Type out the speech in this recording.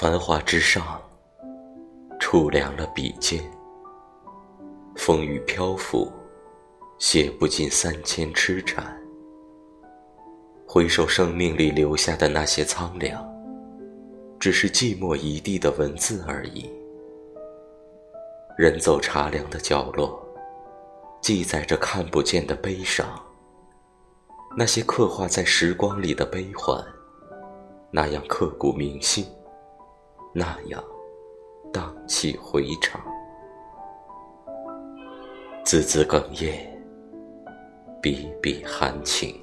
繁华之上，触凉了笔尖。风雨漂浮，写不尽三千痴缠。回首生命里留下的那些苍凉，只是寂寞一地的文字而已。人走茶凉的角落，记载着看不见的悲伤。那些刻画在时光里的悲欢，那样刻骨铭心，那样荡气回肠。字字哽咽，笔笔含情。